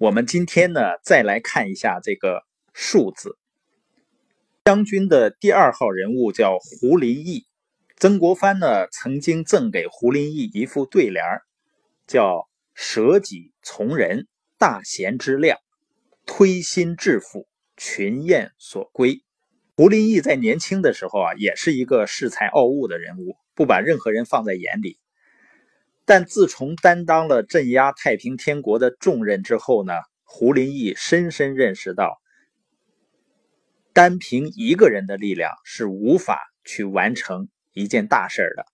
我们今天呢，再来看一下这个数字。将军的第二号人物叫胡林翼，曾国藩呢曾经赠给胡林翼一副对联叫“舍己从人，大贤之量，推心置腹，群雁所归”。胡林翼在年轻的时候啊，也是一个恃才傲物的人物，不把任何人放在眼里。但自从担当了镇压太平天国的重任之后呢，胡林翼深深认识到，单凭一个人的力量是无法去完成一件大事的，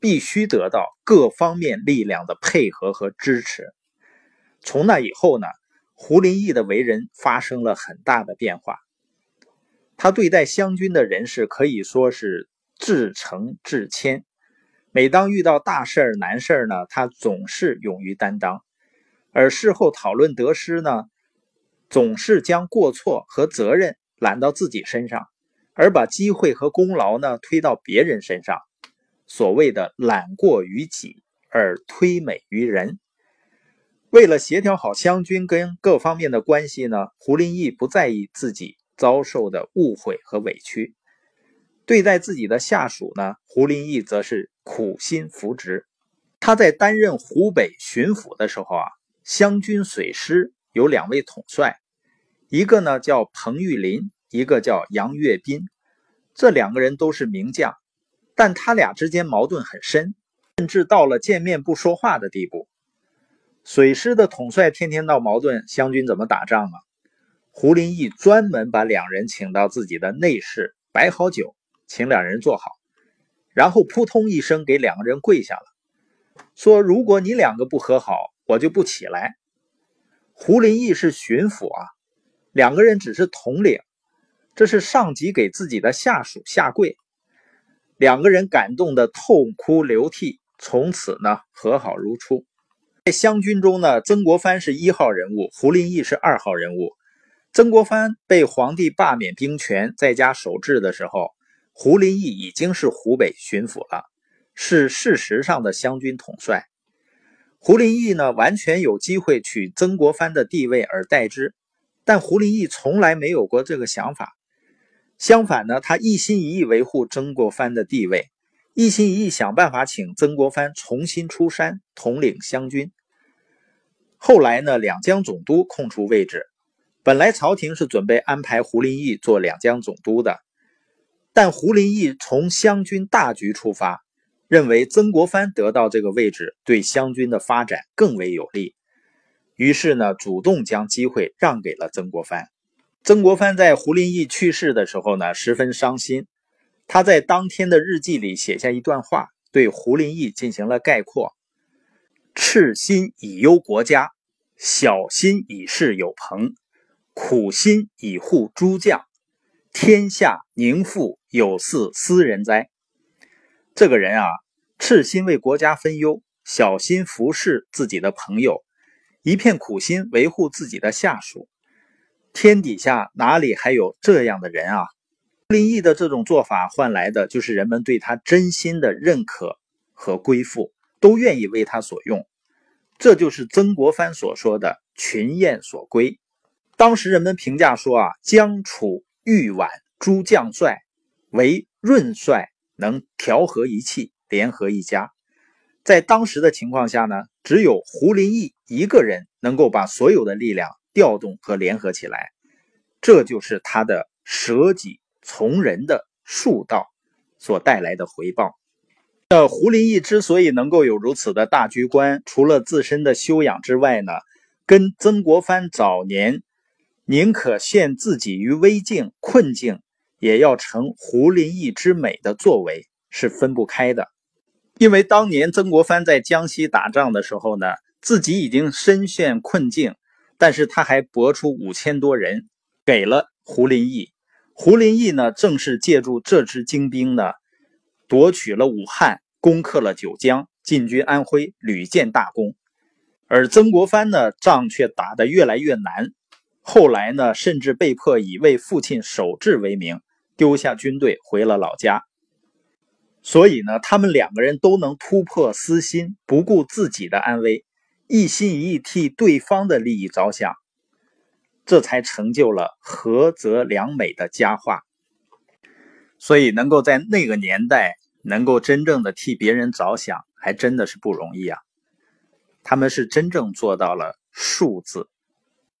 必须得到各方面力量的配合和支持。从那以后呢，胡林翼的为人发生了很大的变化。他对待湘军的人士可以说是至诚至谦。每当遇到大事、难事呢，他总是勇于担当；而事后讨论得失呢，总是将过错和责任揽到自己身上，而把机会和功劳呢推到别人身上。所谓的揽过于己，而推美于人。为了协调好湘军跟各方面的关系呢，胡林翼不在意自己遭受的误会和委屈。对待自己的下属呢，胡林翼则是苦心扶植。他在担任湖北巡抚的时候啊，湘军水师有两位统帅，一个呢叫彭玉麟，一个叫杨岳斌。这两个人都是名将，但他俩之间矛盾很深，甚至到了见面不说话的地步。水师的统帅天天闹矛盾，湘军怎么打仗啊？胡林翼专门把两人请到自己的内室，摆好酒。请两人坐好，然后扑通一声给两个人跪下了，说：“如果你两个不和好，我就不起来。”胡林翼是巡抚啊，两个人只是统领，这是上级给自己的下属下跪，两个人感动的痛哭流涕，从此呢和好如初。在湘军中呢，曾国藩是一号人物，胡林翼是二号人物。曾国藩被皇帝罢免兵权，在家守制的时候。胡林翼已经是湖北巡抚了，是事实上的湘军统帅。胡林翼呢，完全有机会取曾国藩的地位而代之，但胡林翼从来没有过这个想法。相反呢，他一心一意维护曾国藩的地位，一心一意想办法请曾国藩重新出山统领湘军。后来呢，两江总督空出位置，本来朝廷是准备安排胡林翼做两江总督的。但胡林翼从湘军大局出发，认为曾国藩得到这个位置对湘军的发展更为有利，于是呢，主动将机会让给了曾国藩。曾国藩在胡林翼去世的时候呢，十分伤心。他在当天的日记里写下一段话，对胡林翼进行了概括：“赤心以忧国家，小心以事有朋，苦心以护诸将。”天下宁复有似斯人哉？这个人啊，赤心为国家分忧，小心服侍自己的朋友，一片苦心维护自己的下属。天底下哪里还有这样的人啊？林毅的这种做法换来的就是人们对他真心的认可和归附，都愿意为他所用。这就是曾国藩所说的“群雁所归”。当时人们评价说啊，江楚。豫皖诸将帅为润帅，能调和一气，联合一家。在当时的情况下呢，只有胡林翼一个人能够把所有的力量调动和联合起来，这就是他的舍己从人的术道所带来的回报。那胡林翼之所以能够有如此的大局观，除了自身的修养之外呢，跟曾国藩早年。宁可陷自己于危境困境，也要成胡林翼之美的作为是分不开的。因为当年曾国藩在江西打仗的时候呢，自己已经身陷困境，但是他还拨出五千多人给了胡林翼。胡林翼呢，正是借助这支精兵呢，夺取了武汉，攻克了九江，进军安徽，屡建大功。而曾国藩呢，仗却打得越来越难。后来呢，甚至被迫以为父亲守制为名，丢下军队回了老家。所以呢，他们两个人都能突破私心，不顾自己的安危，一心一意替对方的利益着想，这才成就了和泽良美的佳话。所以，能够在那个年代能够真正的替别人着想，还真的是不容易啊。他们是真正做到了数字。